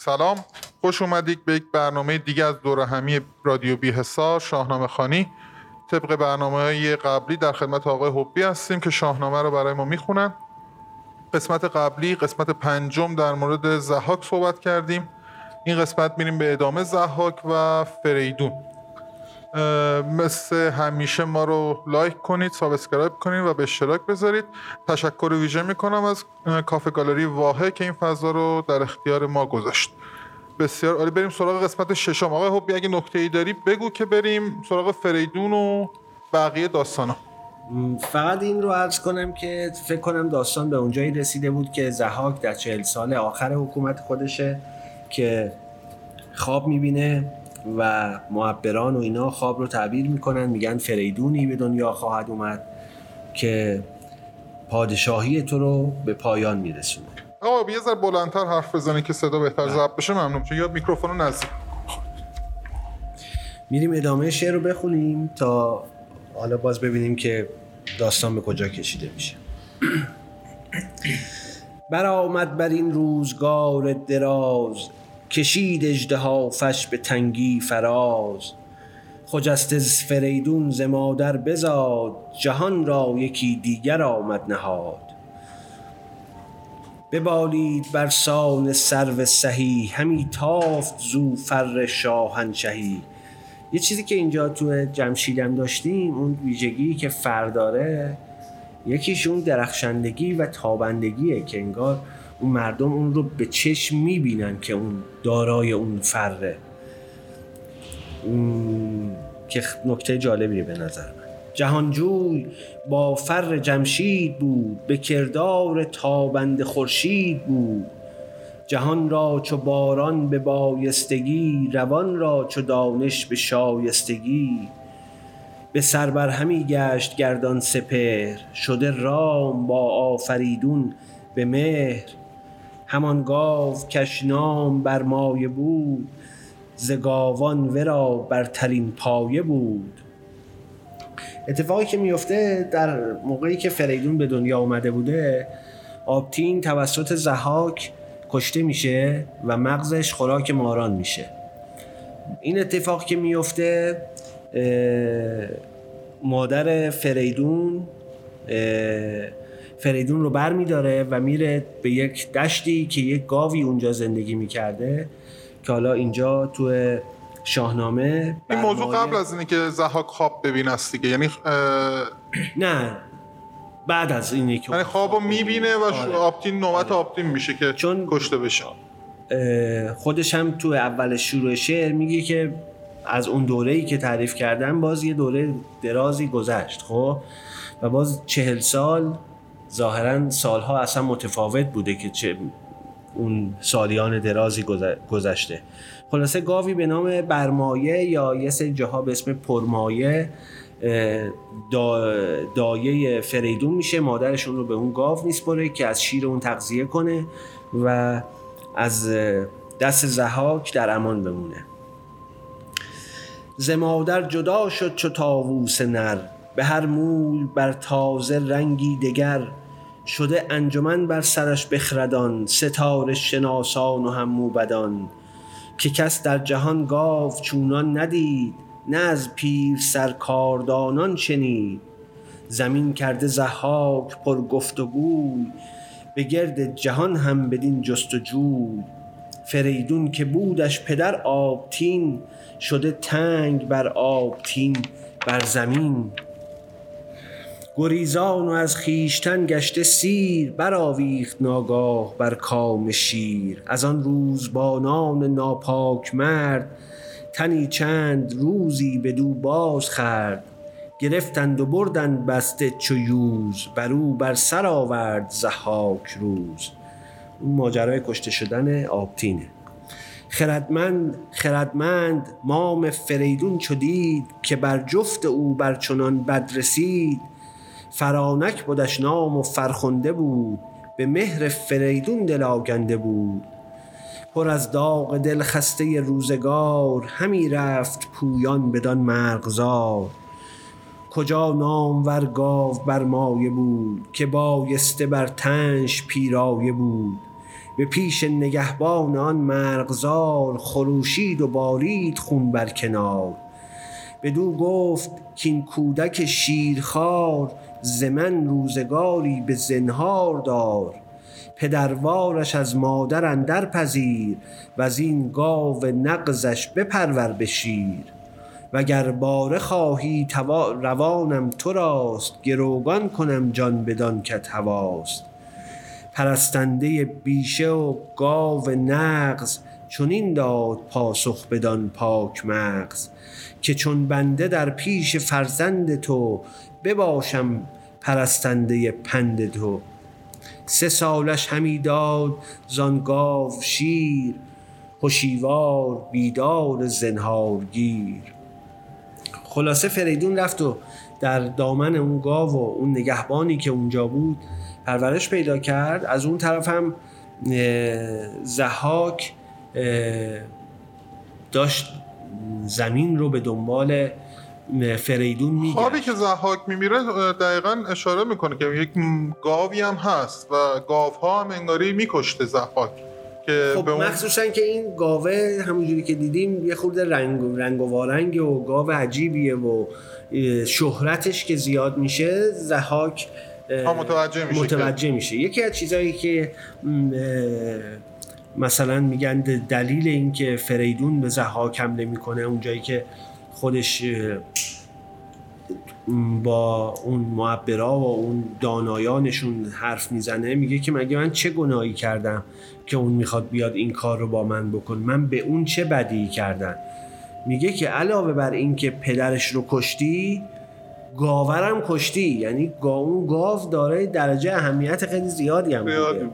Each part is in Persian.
سلام خوش اومدید به یک برنامه دیگه از دورهمی رادیو بی حصار شاهنامه خوانی. طبق برنامه قبلی در خدمت آقای حبی هستیم که شاهنامه رو برای ما می‌خونن. قسمت قبلی قسمت پنجم در مورد ضحاک صحبت کردیم. این قسمت میریم به ادامه ضحاک و فریدون. مثل همیشه ما رو like کنید subscribe کنید و به اشتراک بذارید. تشکر ویژه می‌کنم از کافه گالری واحه که این فضا رو در اختیار ما گذاشت. بسیار عالی. بریم سراغ قسمت ششم. آقای حبی اگه نکته ای داری بگو که بریم سراغ فریدون و بقیه داستانا. فقط این رو عرض کنم که فکر کنم داستان به اونجایی رسیده بود که زحاک در چهل سال آخر حکومت خودشه که خواب می‌بینه. و معبران و اینا خواب رو تعبیر می‌کنن میگن فریدونی به دنیا خواهد اومد که پادشاهی تو رو به پایان میرسونه. آقا یه ذره بلندتر حرف بزنی که صدا بهتر ضبط بشه ممنون. چون یا میکروفون رو نزدیک میریم ادامه شعر رو بخونیم تا حالا باز ببینیم که داستان به کجا کشیده میشه. برآمد بر این روزگار دراز کشید اجده فش به تنگی فراز خجست از فریدون ز مادر بزاد جهان را یکی دیگر آمد نهاد. ببالید بر سان سرو سهی همی تافت زو فر شاهنشهی. یه چیزی که اینجا تو جمشیدم داشتیم اون ویژگی که فر داره یکیش اون درخشندگی و تابندگیه که انگار اون مردم اون رو به چشم می‌بینن که اون دارای اون فره. که نکته جالبیه به نظر من. جهانجوی با فر جمشید بود به کردار تابند خورشید بود. جهان را چو باران به بایستگی روان را چو دانش به شایستگی. به سر همی گشت گردان سپر شده رام با آفریدون به مهر. همان گاو کشنام بر مایه بود ز گاوان ورا برترین پایه بود. اتفاقی که میفته در موقعی که فریدون به دنیا آمده بوده آبتین توسط زحاک کشته میشه و مغزش خوراک ماران میشه. این اتفاق که میفته مادر فریدون فریدون رو بر میداره و میره به یک دشتی که یک گاوی اونجا زندگی می‌کرده که حالا اینجا تو شاهنامه این موضوع قبل از اینه که زحاک خواب ببین است دیگه یعنی نه بعد از اینه که یعنی خوابو می‌بینه و آره. آپتین نوبت آره. آپتین میشه که چون کشته بشه خودش هم تو اول شروع شعر میگه که از اون دوره ای که تعریف کردن باز یه دوره درازی گذشت خب و باز چهل سال ظاهرا سالها اصلا متفاوت بوده که چه اون سالیان درازی گذشته. خلاصه گاوی به نام برمایه یا یه سری جاها به اسم پرمایه دایه فریدون میشه. مادرشون رو به اون گاو میسپره که از شیر اون تغذیه کنه و از دست زهاک در امان بمونه. ز مادر جدا شد چو تاووس نر به هر مول بر تازه رنگی دگر. شده انجمن بر سرش بخردان ستاره شناسان و هم موبدان که کس در جهان گاو چونان ندید نه از پیر سرکاردانان شنید. زمین کرده زحاک پر گفت و گوی به گرد جهان هم بدین جستجوی. فریدون که بودش پدر آبتین شده تنگ بر آبتین بر زمین گریزان و از خیشتن گشته سیر برآویخت ناگاه بر کام شیر. از آن روزبانان ناپاک مرد تنی چند روزی به دو باز خرد گرفتند و بردند بسته چو یوز. بر او بر سر آورد زحاک روز. اون ماجرای کشته شدن آبتینه خردمند خردمند مام فریدون چو دید که بر جفت او بر چنان بد رسید. فرانک بودش نام و فرخنده بود به مهر فریدون دل آگنده بود. پر از داغ دل خسته روزگار همی رفت پویان بدان مرغزار. کجا نامور گاو بر مایه بود که بایسته بر تنش پیرایه بود. به پیش نگهبان آن مرغزار خروشید و بارید خون بر کنار. بدو گفت کین کودک شیرخوار زمن روزگاری به زنهار دار پدروارش از مادر اندر پذیر و از این گاو نقزش بپرور به شیر. وگر باره خواهی روانم تو راست گروگان کنم جان بدان کت هواست. پرستنده بیشه و گاو نغز چنین داد پاسخ بدان پاک مغز که چون بنده در پیش فرزند تو بباشم پرستنده پند تو. سه سالش همی داد زان گاو شیر هشیوار بیدار زنهارگیر خلاصه فریدون رفت و در دامن اون گاو و اون نگهبانی که اونجا بود پرورش پیدا کرد. از اون طرف هم زحاک داشت زمین رو به دنبال فریدون میگه خوابی که زحاک میمیره دقیقا اشاره می‌کنه که یک گاوی هم هست و گاوها هم انگاری میکشته زحاک که خب اون... مخصوصا که این گاوه همونجوری که دیدیم یه خورده رنگ, رنگ و وارنگ و گاو عجیبیه و شهرتش که زیاد میشه زحاک متوجه میشه متوجه میشه. یکی از چیزهایی که مثلا میگن دلیل اینکه فریدون به زحاک حمله می‌کنه اونجایی که خودش با اون معبرا و اون دانایانشون حرف می‌زنه میگه که مگه من چه گناهی کردم که اون می‌خواد بیاد این کار رو با من بکن؟ من به اون چه بدی کردم؟ میگه که علاوه بر اینکه پدرش رو کشتی گاورم کشتی. یعنی گا اون گاو داره درجه اهمیت خیلی زیادی هم بوده.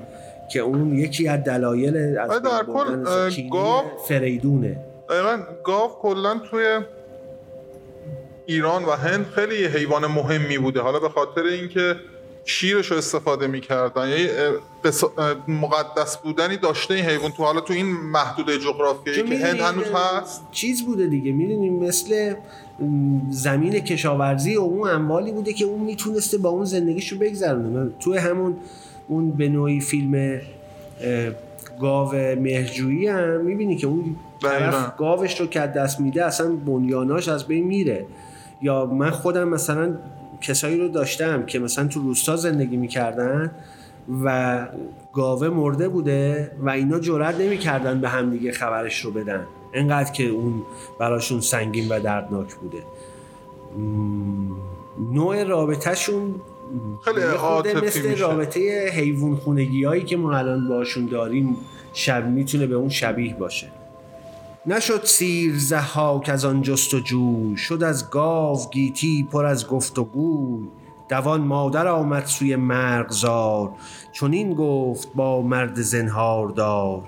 که اون یکی از دلایل از در کل گاو فریدونه. دقیقا گاو کلا توی ایران و هند خیلی حیوان مهمی بوده. حالا به خاطر اینکه شیرش رو استفاده می‌کردن یعنی مقدس بودنی داشته این حیوان تو. حالا تو این محدوده جغرافیایی که هند هنوز هست. چیز بوده دیگه. می‌دونیم مثل زمین کشاورزی و اون اموالی بوده که اون می‌تونسته با اون زندگیشو بگذرونه. تو همون اون به نوعی فیلم گاو مهرجویی هم می‌بینی که اون طرف گاوش رو که دست میده اصلا بنیاناش از بین میره. یا من خودم مثلا کسایی رو داشتم که مثلا تو روستا زندگی می‌کردن و گاوه مرده بوده و اینا جرئت نمی‌کردن به همدیگه خبرش رو بدن. انقدر که اون براشون سنگین و دردناک بوده. نوع رابطهشون خیلی مثل میشه. رابطه حیوان خونگی هایی که ما الان باشون داریم شب می‌تونه به اون شبیه باشه. نشد سیر زحاک از آن جست و جوی شد از گاو گیتی پر از گفت و گوی. دوان مادر آمد سوی مرغزار چون این گفت با مرد زنهار دار.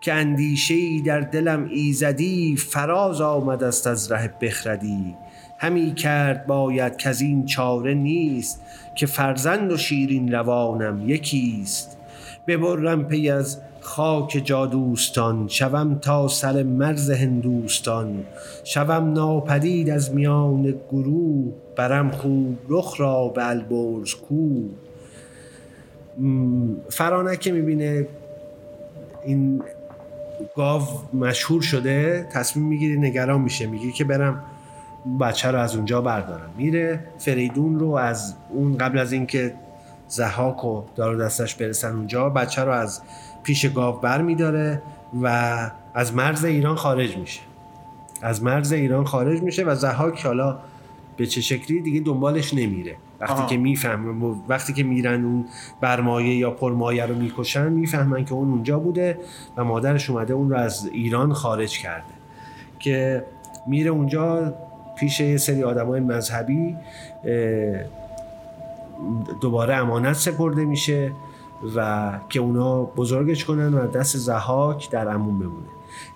که اندیشه ای در دلم ایزدی فراز آمد است از ره بخردی. همی کرد باید که از این چاره نیست که فرزند و شیرین روانم یکیست. ببرم پی از خاک جادوستان شوم تا سر مرز هندوستان. شوم ناپدید از میان گروه برم خوب رخ را به البرز کو. فرانکه می‌بینه این گاو مشهور شده تصمیم می‌گیره نگران میشه. میگه که برم بچه رو از اونجا بردارم. میره فریدون رو از اون قبل از اینکه زحاک و دار دستش برسن اونجا بچه رو از پیش گاو بر میداره و از مرز ایران خارج میشه. از مرز ایران خارج میشه و زحاک حالا به چه شکلی دیگه دنبالش نمیره. وقتی که می‌فهمن وقتی که میرن اون برمایه یا پرمایه رو می‌کشن می‌فهمن که اون اونجا بوده و مادرش اومده اون رو از ایران خارج کرده. که میره اونجا پیش یه سری آدمای مذهبی دوباره امانت سپرده میشه. و که اونا بزرگش کنن و دست زحاک در امون بمونه.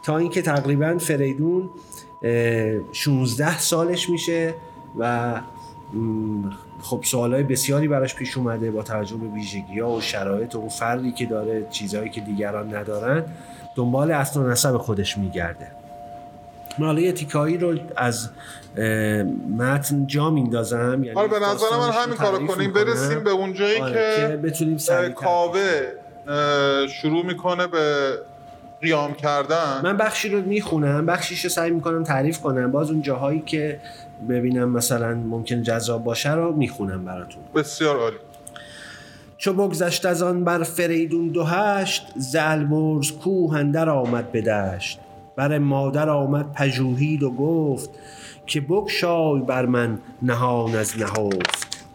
تا اینکه تقریبا فریدون 16 سالش میشه و خب سوالای بسیاری براش پیش اومده با توجه به ویژگی ها و شرایط و فردی که داره چیزهایی که دیگران ندارن دنبال اصل و نسب خودش میگرده. من حالا یه تیکایی رو از متن جا میندازم یعنی آره به نظر من همین کارو کنیم. برسیم به اونجایی آره که, بتونیم کاوه شروع می‌کنه به قیام کردن. من بخشی رو می‌خونم بخشیش رو سعی می‌کنم تعریف کنم. باز اون جاهایی که ببینم مثلا ممکن جذاب باشه رو می‌خونم براتون. بسیار عالی. چو بگذشت از آن بر فریدون دو هشت زلبرز کوه اندر آمد به دشت. بر مادر آمد پژوهید و گفت که بگشای بر من نهان از نهفت.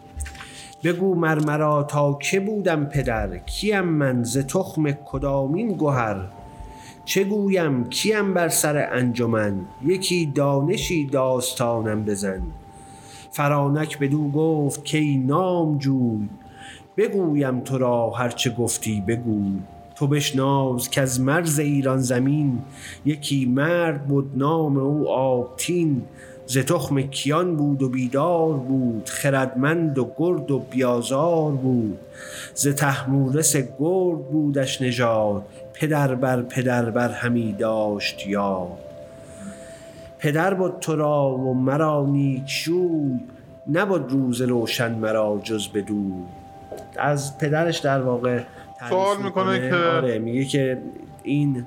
بگو مرمرا تا که بودم پدر کیم من ز تخم کدامین گهر؟ چه گویم؟ کیم بر سر انجمن؟ یکی دانشی داستانم بزن. فرانک بدو گفت کی نام جوی بگویم تو را هرچه گفتی بگو تو بشناز که از مرز ایران زمین. یکی مرد بود نام او آبتین. ز تخم کیان بود و بیدار بود. خردمند و گرد و بیازار بود. ز تحمورس گرد بودش نژاد. پدر بر پدر بر همی داشت یا پدر بود تو را و مرا نیک شوی. نبود روز روشن مرا جز بدو. از پدرش در واقع سوال می‌کنه که آره میگه که این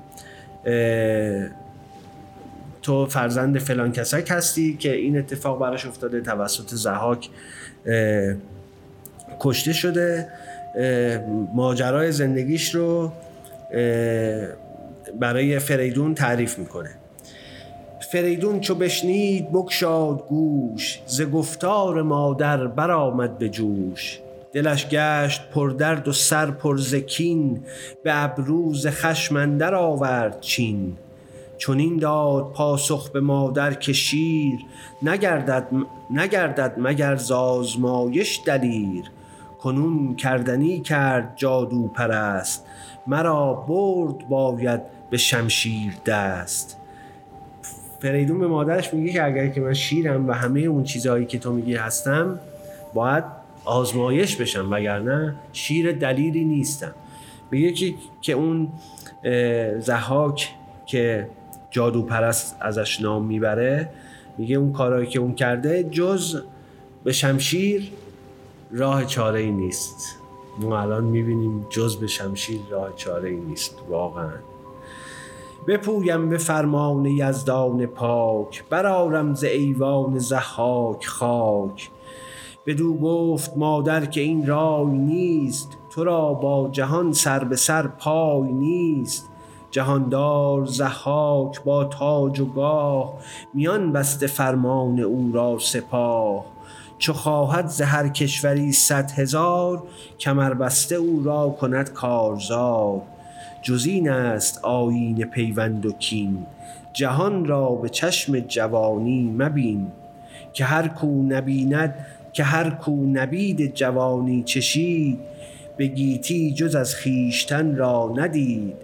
تو فرزند فلان کسک هستی که این اتفاق براش افتاده توسط زهاک کشته شده ماجرای زندگیش رو برای فریدون تعریف می‌کنه. فریدون چو بشنید بکشاد گوش ز گفتار مادر برآمد به جوش. دلش گشت پر درد و سر پر زکین به ابروز خشمندر آورد چین. چنین داد پاسخ به مادر که شیر نگردد, نگردد مگر زازمایش دلیر. کنون کردنی کرد جادو پرست مرا برد باید به شمشیر دست. فریدون به مادرش میگه که اگر که من شیرم و همه اون چیزهایی که تو میگی هستم باید آزمایش بشم وگرنه شیر دلیری نیستم. میگه که که اون زحاک که جادو پرست ازش نام می‌بره میگه اون کارهایی که اون کرده جز به شمشیر راه چاره ای نیست. ما الان می‌بینیم جز به شمشیر راه چاره ای نیست واقعا. بپویم به فرمان یزدان پاک برارم ز ایوان زحاک خاک. بدو گفت مادر که این رای نیست تو را با جهان سر به سر پای نیست. جهاندار زحاک با تاج و گاه میان بسته فرمان او را سپاه. چو خواهد ز هر کشوری صد هزار کمر بسته او را کند کارزار. جز این است آیین پیوند و کین جهان را به چشم جوانی مبین. که هر کو نبیند که هر کو نبید جوانی چشید به گیتی جز از خیشتن را ندید.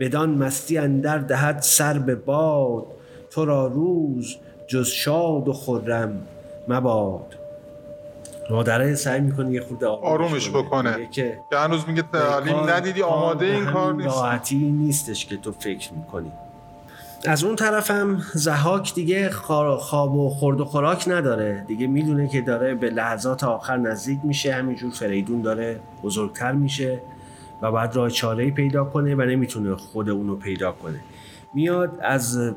بدان مستی اندر دهد سر به باد تو را روز جز شاد و خرم مباد. مادره سعی می‌کنه یه خود آرومش بکنه. که هنوز میگه تعلیم ندیدی آماده این کار نیست. راحتی نیستش که تو فکر می‌کنی. از اون طرفم زهاک دیگه خواب و خورد و خوراک نداره. دیگه می‌دونه که داره به لحظات آخر نزدیک میشه. همینجور فریدون داره بزرگتر میشه و بعد راه چاره پیدا کنه و نمی‌تونه خود اونو پیدا کنه. میاد از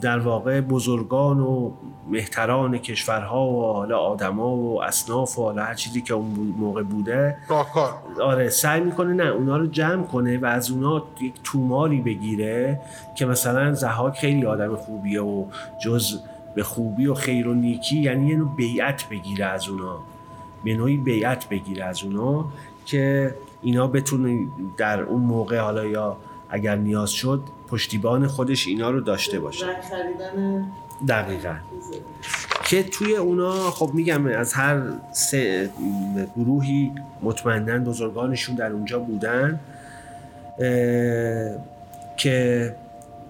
در واقع بزرگان و مهتران کشورها و حالا آدما و اصناف و حالا هر چیزی که اون موقع بوده. راهکار. آره سعی می‌کنه نه اونا رو جمع کنه و از اونا یک توماری بگیره که مثلا زهاک خیلی آدم خوبیه و جز به خوبی و خیر و نیکی یعنی یه نوع بیعت بگیره از اونا. به نوعی بیعت بگیره از اونا که اینا بتونه در اون موقع حالا یا اگر نیاز شد پشتیبان خودش اینا رو داشته باشه. دقیقا. که توی اونا خب میگم از هر سه گروهی مطمئنا بزرگانشون در اونجا بودن که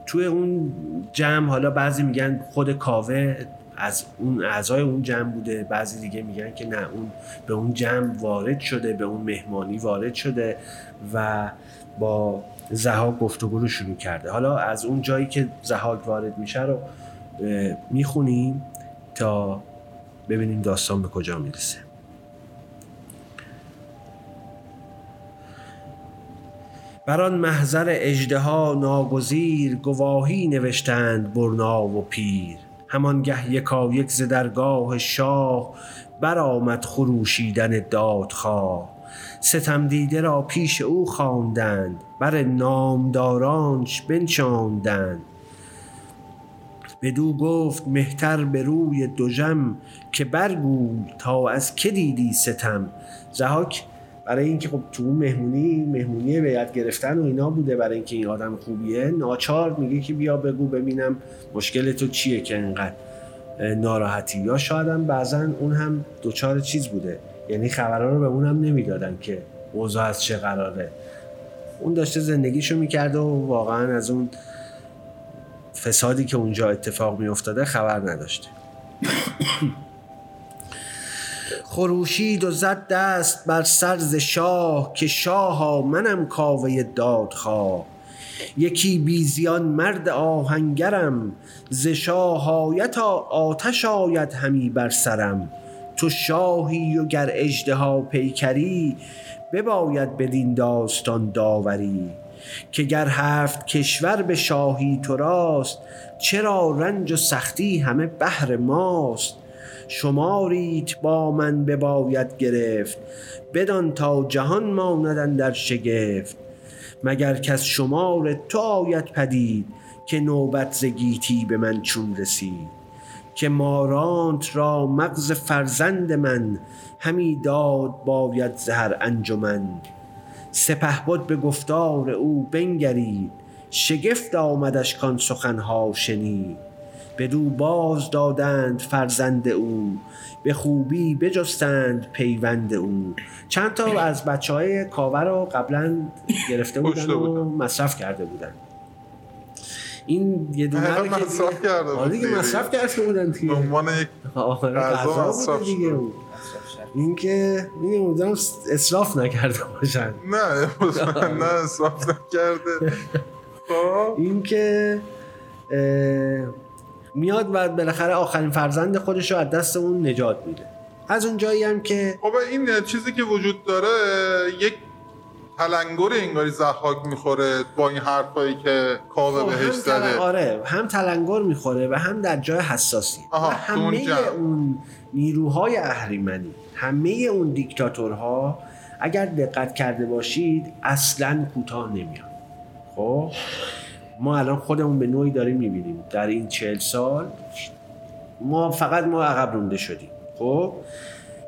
توی اون جمع حالا بعضی میگن خود کاوه از اون اعضای اون جمع بوده بعضی دیگه میگن که نه اون به اون جمع وارد شده به اون مهمانی وارد شده و با زهاک گفتگو رو شروع کرده. حالا از اون جایی که زهاک وارد میشه رو می‌خونیم تا ببینیم داستان به کجا می‌رسه. بر آن محضر اژدها ناگزیر گواهی نوشتند برنا و پیر. همانگه یکا یک ز درگاه شاه برآمد خروشیدن دادخواه. ستم دیده را پیش او خواندند. بر نامدارانش بنشاندند. بدو گفت مهتر به روی دژم که برگوی تا از که دیدی ستم؟ زهاک برای اینکه خب تو اون مهمونی مهمونی بیعت گرفتن و اینا بوده برای اینکه این آدم خوبیه. ناچار میگه که بیا بگو ببینم مشکل تو چیه که انقدر ناراحتی. یا شاید هم بعضا اون هم دوچار چیز بوده. یعنی خبرها رو به اونم نمی‌دادن که اوضاع از چه قراره. اون داشته زندگیشو می‌کرده و واقعا از اون فسادی که اونجا اتفاق میافتاده خبر نداشته. خروشید و زد دست بر سرز شاه که شاها منم کاوه دادخواه. یکی بیزیان مرد آهنگرم ز شاهایت آتش آید همی بر سرم. تو شاهی و گر اژدها پیکری بباید بدین داستان داوری که گر هفت کشور به شاهی تو راست چرا رنج و سختی همه بهر ماست؟ شماریت با من بباید گرفت بدان تا جهان ماندن در شگفت. مگر کس شمار تو آید پدید که نوبت زگیتی به من چون رسید؟ که مارانت را مغز فرزند من همی داد باید زهر انجمن. سپه بود به گفتار او بنگرید. شگفت آمدش کان سخنها شنید. بدو باز دادند فرزند او. به خوبی بجستند پیوند او. چند تا از بچه های کاوه رو قبلا گرفته بودن و مصرف کرده بودن. این یه دونه رو مصرف کرده آره دیگه دیگه. مصرف کرده بودن به عنوان یک آره غذا مصرف دیگه شده. اون. این که میگم امیدوارم اصراف نکرده باشن نه نه اصراف نکرده خب این که اه، میاد و بالاخره آخرین فرزند خودش رو از دست اون نجات میده از اون جایی هم که خب این چیزی که وجود داره یک تلنگر انگاری زحاک می‌خوره با این حرفایی که کاوه خب، بهش زده آره هم تلنگر می‌خوره و هم در جای حساسی و همه. اون نیروهای اهریمنی همه اون دیکتاتورها اگر دقت کرده باشید اصلا کوتاه نمیان. خب؟ ما الان خودمون به نوعی داریم می‌بینیم. در این چهل سال ما فقط ما عقب رونده شدیم. خب؟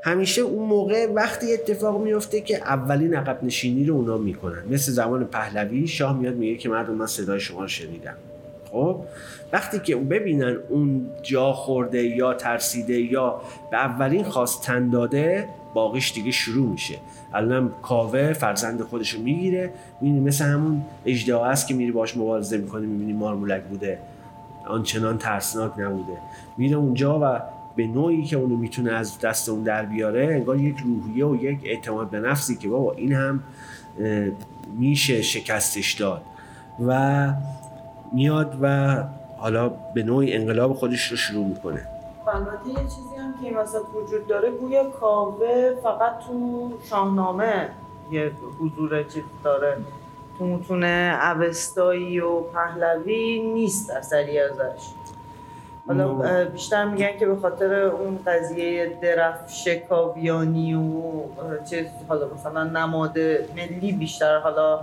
همیشه اون موقع وقتی اتفاق میفته که اولین عقب نشینی رو اونا می‌کنن. مثل زمان پهلوی شاه میاد میگه که مردم من صدای شما رو شنیدم. خب؟ وقتی که ببینن اون جا خورده یا ترسیده یا به اولین خواست تن داده باقیش دیگه شروع میشه. الان کاوه فرزند خودش رو می‌گیره می‌بینی مثل همون اجدها است که میری باش مبارزه می‌کنی می‌بینی مارمولک بوده. آنچنان ترسناک نبوده. میره اونجا و به نوعی که اونو می‌تونه از دست اون در بیاره انگار یک روحیه و یک اعتماد به نفسی که بابا این هم میشه شکستش داد. و میاد و حالا به نوعی انقلاب خودش رو شروع می‌کنه. البته یه چیزی هم که این وسط وجود داره گویا کاوه فقط تو شاهنامه یه حضور چیز داره. تو متون اوستایی و پهلوی نیست اثری ازش. حالا بیشتر میگن که به خاطر اون قضیه درفش کاویانی و چیز حالا مثلا نماد ملی بیشتر حالا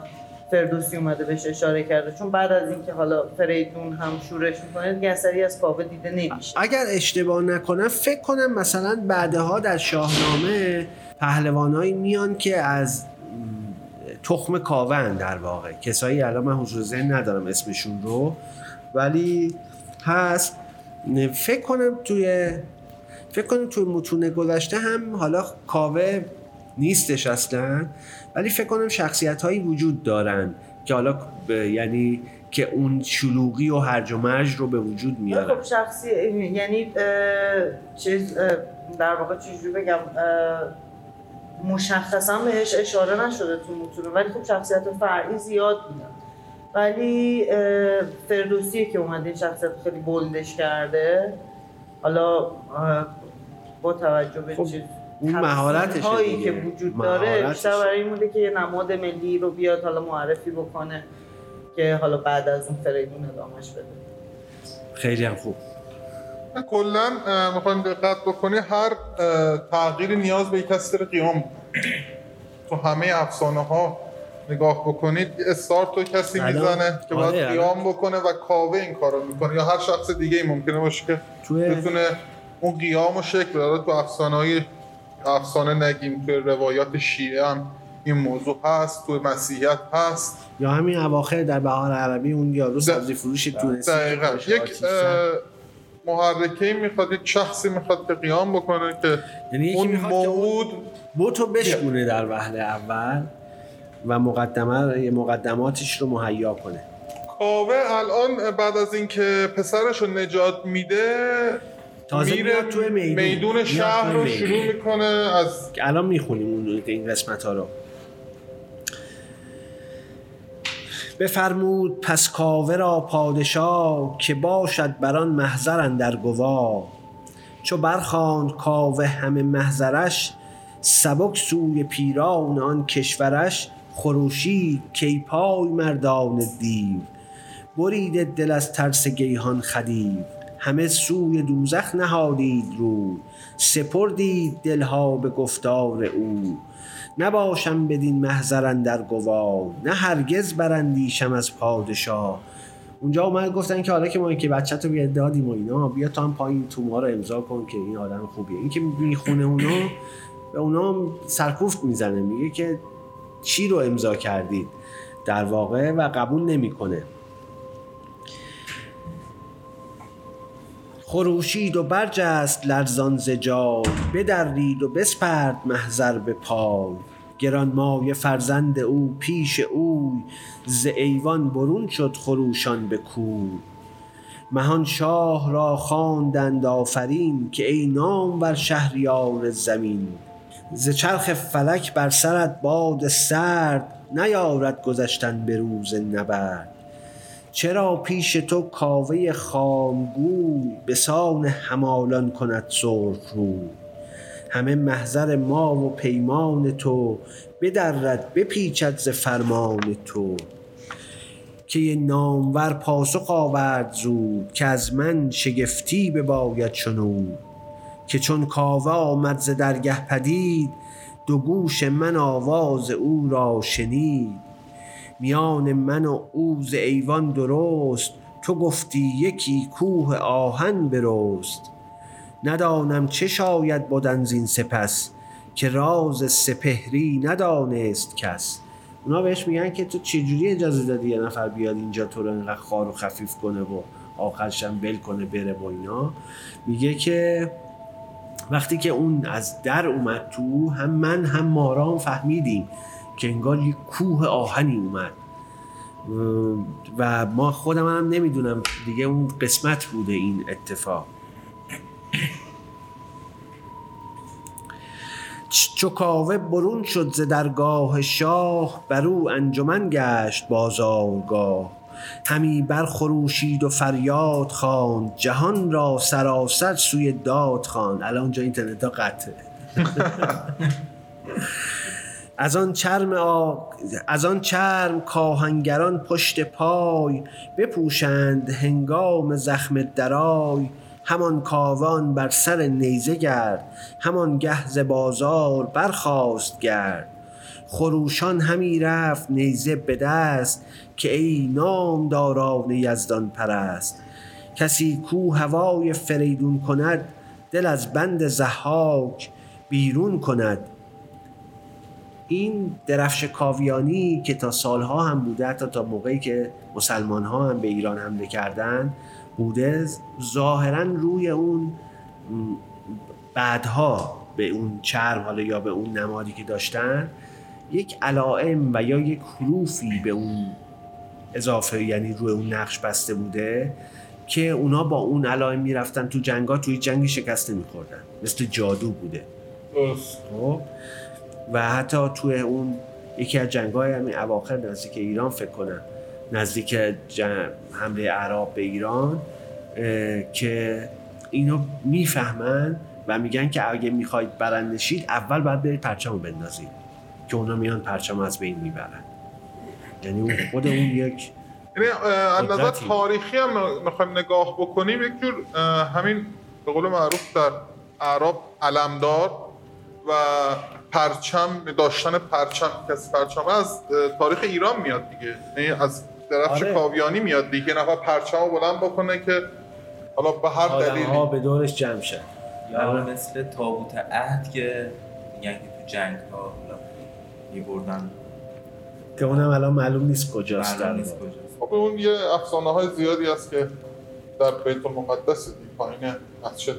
فردوسی اومده بهش اشاره کرده. چون بعد از اینکه حالا فریدون هم شورش می‌کنه دیگه اثری از کاوه دیده نمیشه. اگر اشتباه نکنم فکر کنم مثلا بعدها در شاهنامه پهلوانایی میان که از تخم کاون در واقع. کسایی الان من حضور ذهن ندارم اسمشون رو. ولی هست. فکر کنم توی فکر کنم توی متون گذشته هم حالا کاوه نیستش اصلا ولی فکر کنم شخصیت هایی وجود دارن که حالا ب- یعنی که اون شلوغی و هرج و مرج رو به وجود میارن خب شخصی یعنی اه، چیز اه، در واقع چجوری بگم اه، مشخصا بهش اشاره نشده تو متون ولی خب شخصیت فرعی زیاد بودن ولی فردوسی که اومده این شخصیت خیلی بلدش کرده حالا با توجه به خب، چیز اون مهارتشه هایی. که وجود داره. بیشتر برای این بوده که یه نماد ملی رو بیاد حالا معرفی بکنه که حالا بعد از اون فریدون ادامش بده. خیلی هم خوب. کلا می‌خوایم دقت بکنی هر اه، تغییری نیاز به یک داره قیام تو همه افسانه ها نگاه بکنید استارت رو کسی می‌زنه که باید آره، قیام بکنه و کاوه این کارو می‌کنه. یا هر شخص دیگه ای ممکنه باشه که بتونه اون قیام و شکل داره تو افسانه های افسانه نگیم تو روایات شیعه هم این موضوع هست تو مسیحیت هست. یا همین اواخر در بهار عربی اون یارو سبزی فروش تونسی دقیقا. که یک. محرکه می‌خواد یک شخصی می‌خواد که قیام بکنه که یعنی که اون موعود بوتو بشکونه در وهله اول و مقدمه مقدماتش رو مهیا کنه. کاوه الان بعد از اینکه پسرش رو نجات میده تازه میره توی میدون. شهر رو. شروع می‌کنه از که الان می‌خونیم اون این قسمت ها رو بفرمود پس کاوه را پادشاه که باشد بران محضر در گواه چو برخواند کاوه همه محضرش سبک سوی پیران آن کشورش خروشید کی پای مردان دیو بریده دل از ترس گیهان خدیو همه سوی دوزخ نهادید رو. سپردید دلها به گفتار او. نباشم بدین محضر در گواه. نه هرگز برندیشم از پادشاه. اونجا اومد گفتن که حالا که ما که بچه تو بیاد دادیم و اینا. بیا تو هم پایین تو ما رو امضا کن که این آدم خوبیه. این که می‌خونه اونا به اونا سرکوفت می‌زنه. میگه که چی رو امضا کردید؟ در واقع و قبول نمی‌کنه. خروشید و برجست لرزان ز جای. بدرید و بسپرد محضر به پای. گرانمایه فرزند او پیش اوی. ز ایوان برون شد خروشان به کوی. مهان شاه را خواندند آفرین که ای نامور شهریار زمین. ز چرخ فلک بر سرت باد سرد نیارد گذشتن به روز نبرد. چرا پیش تو کاوه خامگوی به سان همالان کند سرخ رو همه محضر ما و پیمان تو بدرد بپیچد ز فرمان تو. که نامور پاسخ آورد زود که از من شگفتی بباید شنود. که چون کاوه آمد ز درگه پدید دو گوش من آواز او را شنید. میان من و او ز ایوان درست تو گفتی یکی کوه آهن برست. ندانم چه شاید بدن زین سپس که راز سپهری ندانست کس. اونا بهش میگن که تو چجوری اجازه دادی یه نفر بیاد اینجا تو رو اینقدر خار و خفیف کنه و آخرش هم ول کنه بره با اینا. میگه که وقتی که اون از در اومد تو هم من هم مارام فهمیدیم. که انگار یه کوه آهنی اومد. و ما خودم هم نمی‌دونم دیگه اون قسمت بوده این اتفاق. چو کاوه برون شد ز درگاه شاه بر او انجمن گشت بازارگاه. همی برخروشید و فریاد خواند جهان را سراسر سوی داد خواند. الان اونجا اینترنت ها قطعه. از آن چرم آ... از آن چرم کاهنگران پشت پای بپوشند هنگام زخم درای. همان کاوان بر سر نیزه گرد همان گه ز بازار برخاست گرد. خروشان همی رفت نیزه به دست که ای نام داران یزدان پرست. کسی کو هوای فریدون کند دل از بند زحاک بیرون کند. این درفش کاویانی که تا سالها هم بوده حتی تا موقعی که مسلمان ها هم به ایران حمله کردن بوده ظاهرا روی اون بعدها به اون چرم حالا یا به اون نمادی که داشتن یک علائم و یا یک حروفی به اون اضافه یعنی روی اون نقش بسته بوده که اونا با اون علائم می‌رفتن تو جنگا توی جنگی شکست نمیخوردن مثل جادو بوده. خب؟ و حتی توی اون یکی از جنگ های همین اواخر نزدیک ایران فکر کنم نزدیک جن- حمله عرب به ایران که اینو می‌فهمن و میگن که اگه می‌خواید برنده شید اول باید برید پرچم رو بندازید که اونا میان پرچم از بین می‌برن یعنی اون خود اون یک یعنی از نظر. تاریخی هم می‌خوایم نگاه بکنیم یک جور همین به قول معروف در اعراب علمدار و پرچم داشتن پرچم کسی پرچم از تاریخ ایران میاد دیگه. یعنی از درفش آره. کاویانی میاد دیگه. نفر پرچم رو بلند بکنه که حالا به هر آدم دلیلی. ها به دورش جمع شد یا مثل تابوت عهد که میگن که تو جنگ ها میبردن. که اونم الان معلوم نیست کجاست. معلوم نیست. کجاست. خب اون یه افسانه های زیادی هست که در بیت المقدس دی پایین مسجد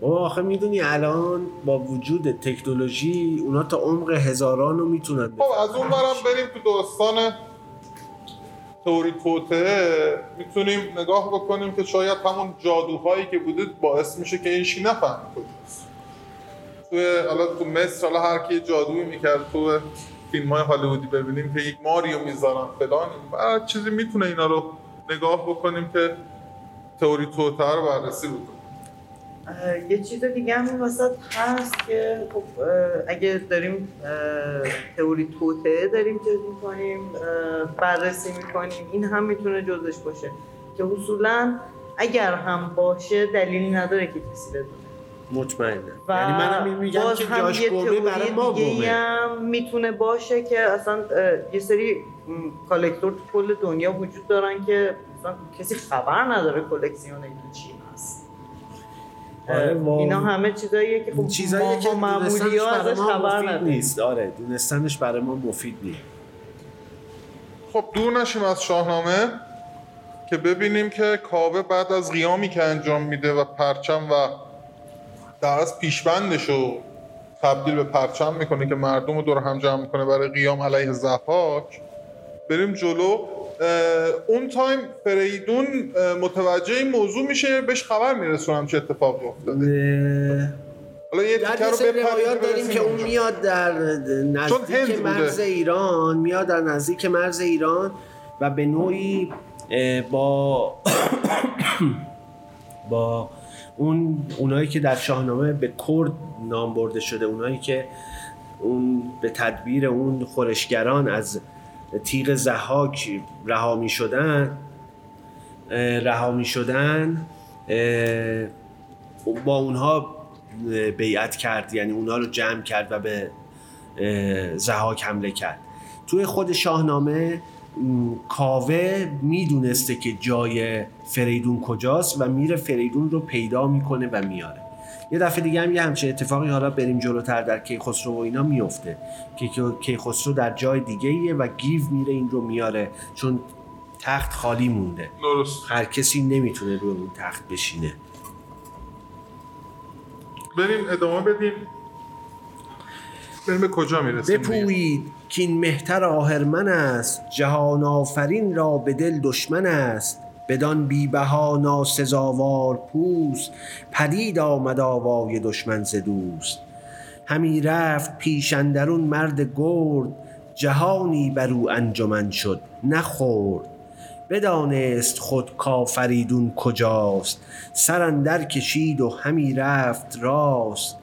بابا آخه می‌دونی الان با وجود تکنولوژی اونا تا عمق هزاران رو می‌تونن خب از اون برم بریم تو داستان تئوری توطعه می‌تونیم نگاه بکنیم که شاید همون جادوهایی که بوده باعث میشه که هیچکی نفهمه کجاست. توی حالا تو مصر حالا هر کی جادویی می‌کرد تو فیلم های هالیوودی ببینیم که یک ماریو می‌ذارن فلان. هر چیزی می‌تونه اینا رو نگاه بکنیم که تئوری رو بررسی بکنیم. یه چیز دیگه هم این وسط هست که خب اگه داریم تئوری توطعه داریم چیز می‌کنیم بررسی می‌کنیم این هم می‌تونه جزش باشه که اصولا اگر هم باشه دلیلی نداره که کسی بدونه. مطمئنم. و یعنی منم میگم باز که هم یه گمه برای تئوری ما هم می‌تونه باشه که اصلا یه سری کالکتور تو کل دنیا وجود دارن که مثلا کسی خبر نداره کلکسیون این چی. هست وا- اینا همه چیزاییه که خب چیزایی که ما معمولی ها ازش ما خبر نداریم. نیست آره دونستنش برای ما مفید نیست. خب دور نشیم از شاهنامه که ببینیم که کاوه بعد از قیامی که انجام میده و پرچم و در از پیشبندش رو تبدیل به پرچم می‌کنه که مردم رو دور هم جمع می‌کنه برای قیام علیه زحاک بریم جلو. اون تایم فریدون متوجه این موضوع میشه بهش خبر میرسونم چه اتفاقی افتاده حالا یه در روایات داریم که اون. میاد در نزدیک. مرز ایران میاد در نزدیک مرز ایران و به نوعی با با اون اونایی که در شاهنامه به کرد نام برده شده اونایی که اون به تدبیر اون خورشگران از تیغ زحاک رها می شدن رها می شدن با اونها بیعت کرد یعنی اونها رو جمع کرد و به اه، زحاک حمله کرد. توی خود شاهنامه کاوه می‌دونسته که جای فریدون کجاست و میره فریدون رو پیدا می‌کنه و میاره. یه دفعه دیگه هم یه همچین اتفاقی حالا بریم جلوتر در کیخسرو و اینا میفته. که کیخسرو در جای دیگه ایه و گیو میره این رو میاره. چون تخت خالی مونده. درست. هر کسی نمی‌تونه روی اون تخت بشینه. بریم ادامه بدیم. بریم به کجا می‌رسیم بپویید که این مهتر آهرمن است. جهان آفرین را به دل دشمن است. بدان بیبها ناسزاوار پوست پدید آمد آوای دشمن ز دوست. همی رفت پیش اندرون مرد گرد جهانی بر او انجمن شد نخورد بدانست خود کافریدون کجاست سر اندر کشید و همی رفت راست.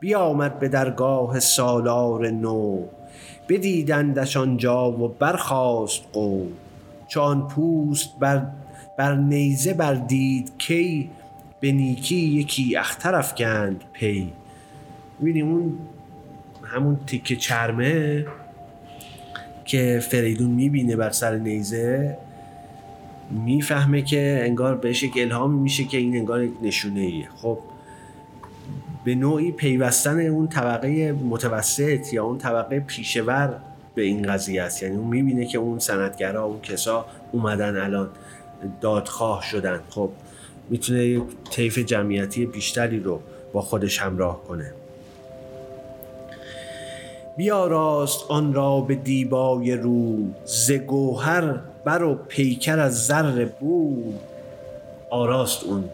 بیامد به درگاه سالار نو بدیدندش آنجا و برخاست قوم چون پوست بر, بر نیزه بردید کی به نیکی یکی اختر افکند پی. می‌بینیم اون همون تیکه چرمه که فریدون می‌بینه بر سر نیزه می‌فهمه که انگار بهش یک الهامی میشه که این انگار یک نشونه ایه خب به نوعی پیوستن اون طبقه متوسط یا اون طبقه پیشور به این قضیه است. یعنی اون می‌بینه که اون سندگرا اون کسا اومدن الان. دادخواه شدن. خب می‌تونه یک طیف جمعیتی بیشتری رو با خودش همراه کنه. بیاراست آن را به دیبای رو ز گوهر بر و پیکر از زر بود. آراست اون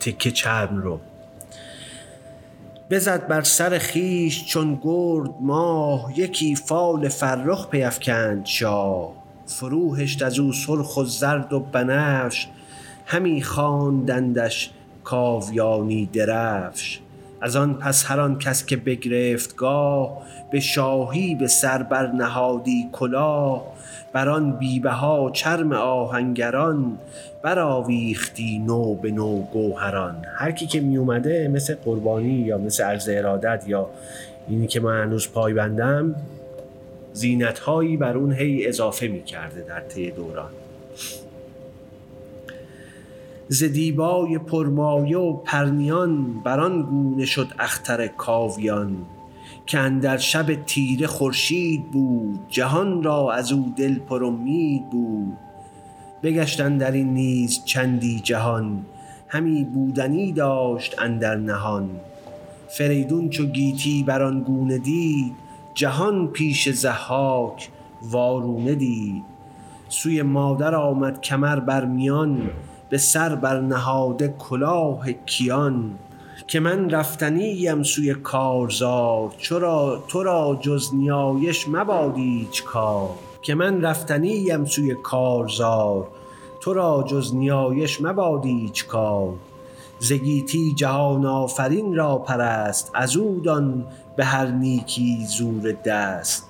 تکه چرم رو. بزد بر سر خیش چون گرد ماه یکی فال فرخ پیفکند شاه. فروهشت از او سرخ و زرد و بنفش همی خواندندش کاویانی درفش. از آن پس هر آن کس که بگرفت گاه به شاهی به سر بر نهادی کلاه. بر آن بیبها چرم آهنگران برآویختی نو به نو گوهران. هر کی که می اومده مثل قربانی یا مثل عرض ارادت یا اینی که من هنوز پایبندم زینت هایی بر اون هی اضافه می کرده در طی دوران. ز دیبای پرمایه و پرنیان بران گونه شد اختر کاویان که اندر شب تیره خورشید بود جهان را از او دل پر امید بود. بگشتن در این نیز چندی جهان همی بودنی داشت اندر نهان. فریدون چو گیتی بر آن گونه دید جهان پیش ضحاک وارونه دید. سوی مادر آمد کمر بر میان به سر بر نهاده کلاه کیان. که من رفتنیم سوی کارزار چرا تو را جز نیایش مباد ایچ کار. که من رفتنیم سوی کارزار تو را جز نیایش مباد ایچ کار. ز گیتی جهان آفرین را پرست از او دان به هر نیکی زور دست.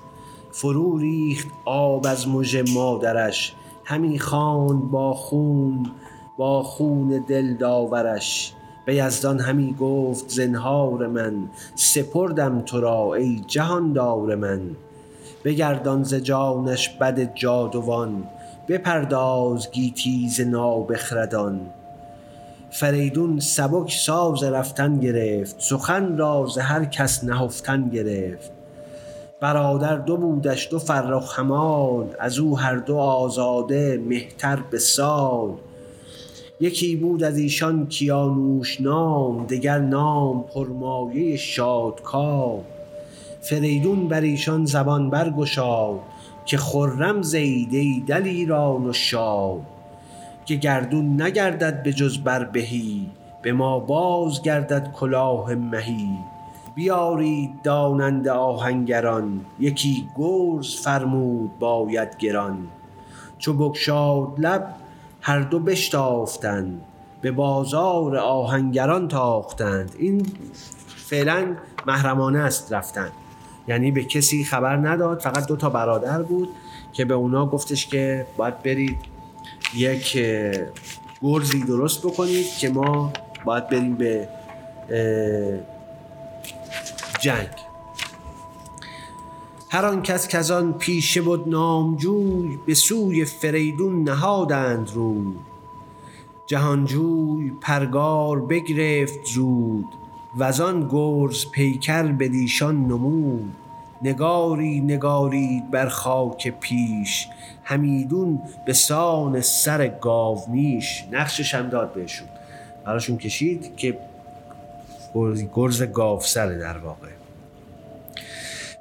فرو ریخت آب از مژه مادرش همی خواند با خون با خون دل داورش. به یزدان همی گفت زنهار من سپردم تو را ای جهاندار من. بگردان ز جانش بد جادوان بپرداز گیتی ز نابخردان. فریدون سبک ساز رفتن گرفت سخن را هر کس نهفتن گرفت. برادر دو بودش دو فرخ همال از او هر دو آزاده مهتر به سال. یکی بود از ایشان کیانوش نام دگر نام پرمایه شادکام. فریدون بر ایشان زبان برگشاد که خرم زید ای دلیران و شاد. که گردون نگردد به جز بر بهی به ما باز گردد کلاه مهی. بیارید دانند آهنگران یکی گرز فرمود باید گران. چو بگشاد لب هر دو بشتافتند به بازار آهنگران تاختند. این فعلا محرمانه است رفتن. یعنی به کسی خبر نداد فقط دو تا برادر بود که به اونا گفتش که باید برید یک گرزی درست بکنید که ما باید بریم به جنگ. هر آن کس که از آن پیشه بود نامجوی به سوی فریدون نهادند روی جهانجوی پرگار بگرفت زود و آن گرز پیکر بدیشان نمود. نگاری نگارید بر خاک پیش. همیدون به سان سر گاومیش نقشش هم داد بهشون. براشون کشید که گرز, گاو سره در واقع.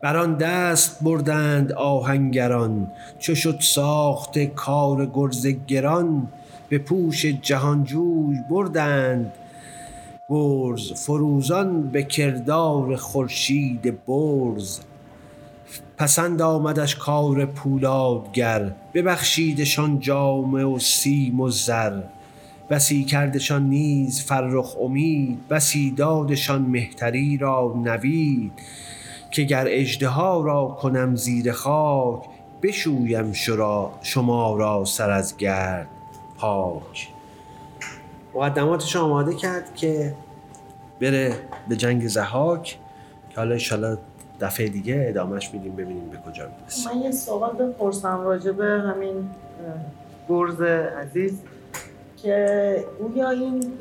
بر آن دست بردند آهنگران. چو شد ساخته کار گرز گران به پوش جهانجوی بردند. گرز فروزان به کردار خورشید برز. پسند آمدش کار پولادگر ببخشیدشان جامه و سیم و زر. بسی کردشان نیز فرخ امید بسی دادشان مهتری را نوید. که گر اژدها را کنم زیر خاک بشویم شرا شما را سر از گرد پاک. مقدماتش آماده کرد که بره به جنگ زحاک که حالا دفعه دیگه ادامهش میدیم ببینیم به کجا می‌رسه من یه سوال بپرسم راجع به همین گرز عزیز که گویا این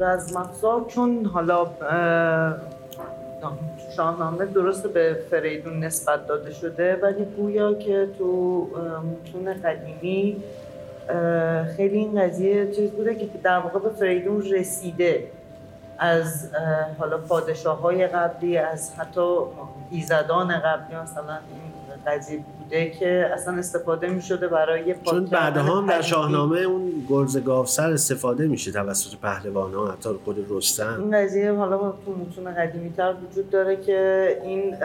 رزم چون حالا اه، شاهنامه درست به فریدون نسبت داده شده ولی گویا که تو متون قدیمی خیلی این قضیه چیز بوده که در واقع به فریدون رسیده. از حالا پادشاه های قبلی از حتی ایزدان قبلی مثلا این قضیه بوده که اصلا استفاده می شده برای چون بعدها هم در. شاهنامه اون گرز گاوسر استفاده میشه توسط پهلوان ها حتی خود رستم این قضیه حالا تو متون قدیمی تر وجود داره که این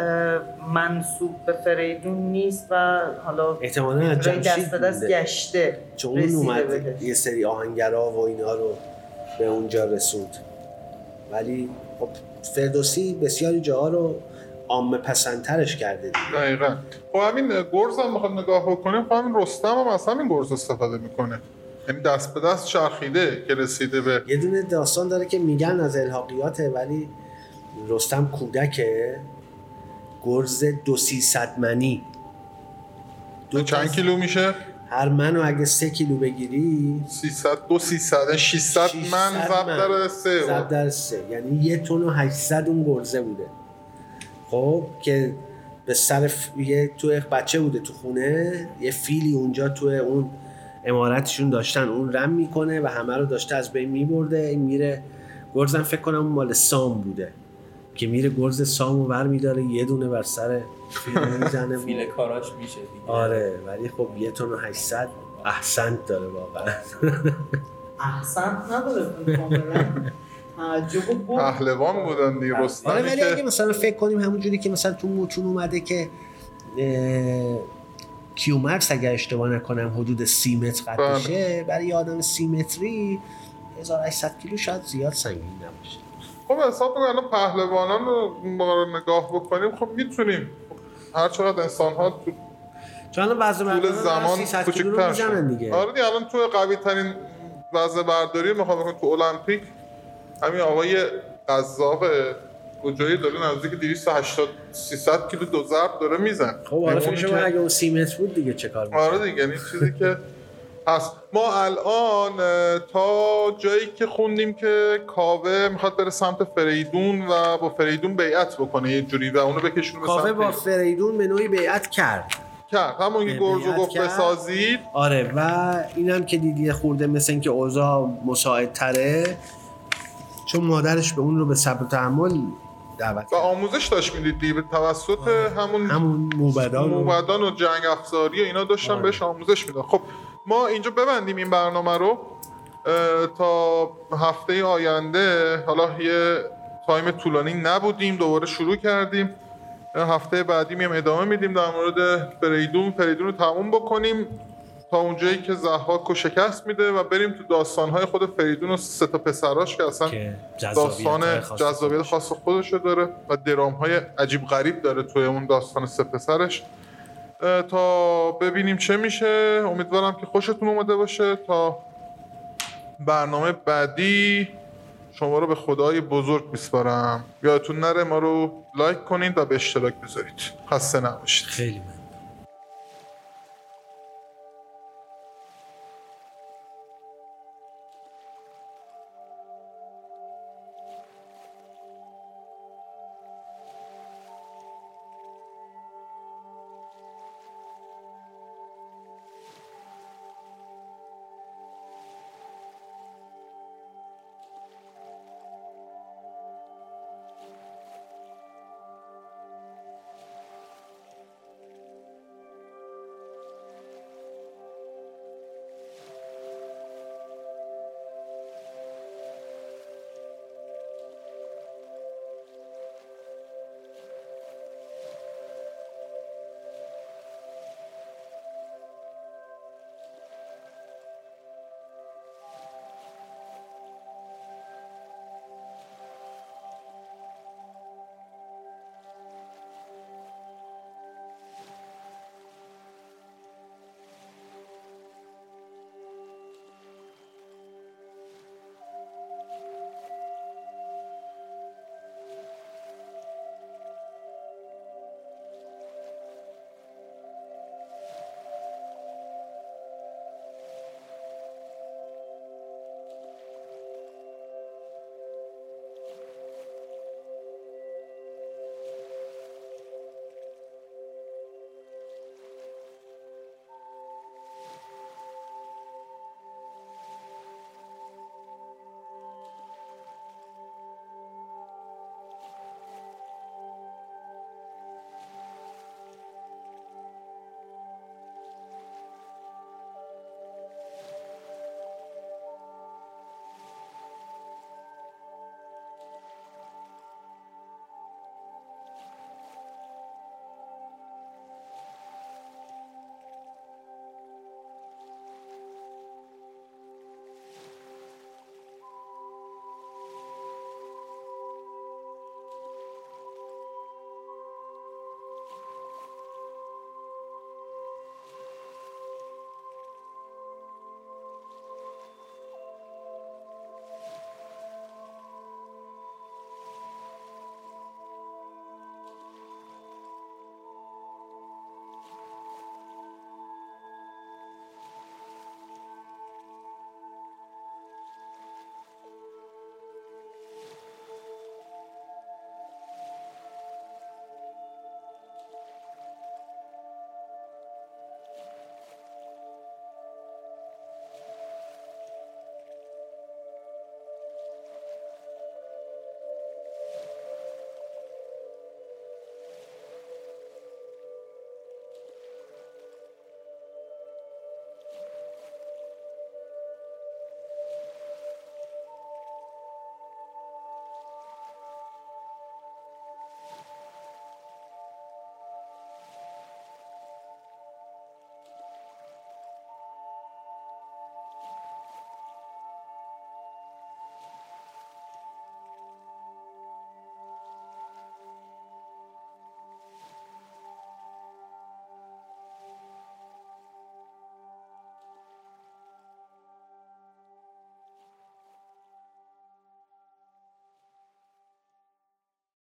منصوب به فریدون نیست و حالا احتمالا دست به دست. گشته چون اون اومد. یه سری آهنگرا و اینا رو به اونجا رسوند ولی خب فردوسی بسیاری جاها رو عامه پسندترش کرده دیگه. دقیقا. خب همین گرز هم می‌خواد نگاه بکنیم خب همین رستم هم از همین گرز استفاده می‌کنه. یعنی دست به دست چرخیده که رسیده به یه دونه داستان داره که میگن از الحاقیاته ولی رستم کودکه. گرز دو سی منی. دو چند کیلو میشه؟ هر منو اگه سه کیلو بگیری 300 دو 300 600 من 600 ضرب در سه. ضرب در سه. یعنی یه تون و 800 اون گرزه بوده. خب که به سر ف... یه تو بچه بوده تو خونه یه فیلی اونجا تو اون امارتشون داشتن. اون رم می‌کنه و همه رو داشته از بین میبرده. این میره گرزم فکر کنم اون مال سام بوده. که میره گرز سامو ور میداره یه دونه بر سر فیل می‌زنه. فیل کاراش میشه دیگه. آره ولی خب یه تون و 800 احسنت داره واقعا. احسن نداره پهلوان بودن دیگه آره. رستمی ولی اگه که مثلا فکر کنیم همون جوری که مثلا تو متون اومده که اه، کیومرس اگر اشتباه نکنم حدود سی متر قد بله. برای یه آدم سی متری 1800 کیلو شاید زیاد سنگین نباشه. خب حساب کن الان پهلوانان رو ما رو نگاه بکنیم خب می‌تونیم. هر چقدر انسان ها تو چون وزن طول مردان زمان 300 کیلو رو کوچکتر می‌زنن شد. دیگه. آره دیگه الان تو قوی ترین وزن برداری می‌خوام بکنم تو المپیک همین آقای قزاق گوجایی داره نزدیک 280 300 کیلو دو ضرب داره میزن خب آره فکر اگه اون سی متر بود دیگه چه کار آره؟ دیگه یعنی چیزی که هست ما الان تا جایی که خوندیم که کاوه می‌خواد بره سمت فریدون و با فریدون بیعت بکنه یه جوری و اونو بکشونه به کاوه با فریدون به نوعی بیعت کرد. کرد. همون که گفت. بسازید. آره و اینم که دیدی خورده مثل اینکه اوضاع مساعد تره چون مادرش به اون رو به صبر و تحمل دعوت و آموزش داشت می‌دیدی به توسط همون همون موبدان و موبدان و جنگ افزاری و اینا داشتن آره. بهش آموزش میدن خب ما اینجا ببندیم این برنامه رو تا هفته آینده. حالا یه time طولانی نبودیم دوباره شروع کردیم. هفته بعدی میایم ادامه میدیم در مورد فریدون فریدون رو تموم بکنیم تا اونجایی که ضحاک رو شکست میده و بریم تو داستانهای خود فریدون و سه تا پسراش که اصلا داستان جذابیت خاص خودش. داره و درام های عجیب غریب داره توی اون داستان سه پسرش. تا ببینیم چه میشه. امیدوارم که خوشتون اومده باشه. تا برنامه بعدی شما رو به خدای بزرگ میسپارم. یادتون نره ما رو لایک کنید و به اشتراک بذارید. خسته نباشید. خیلی من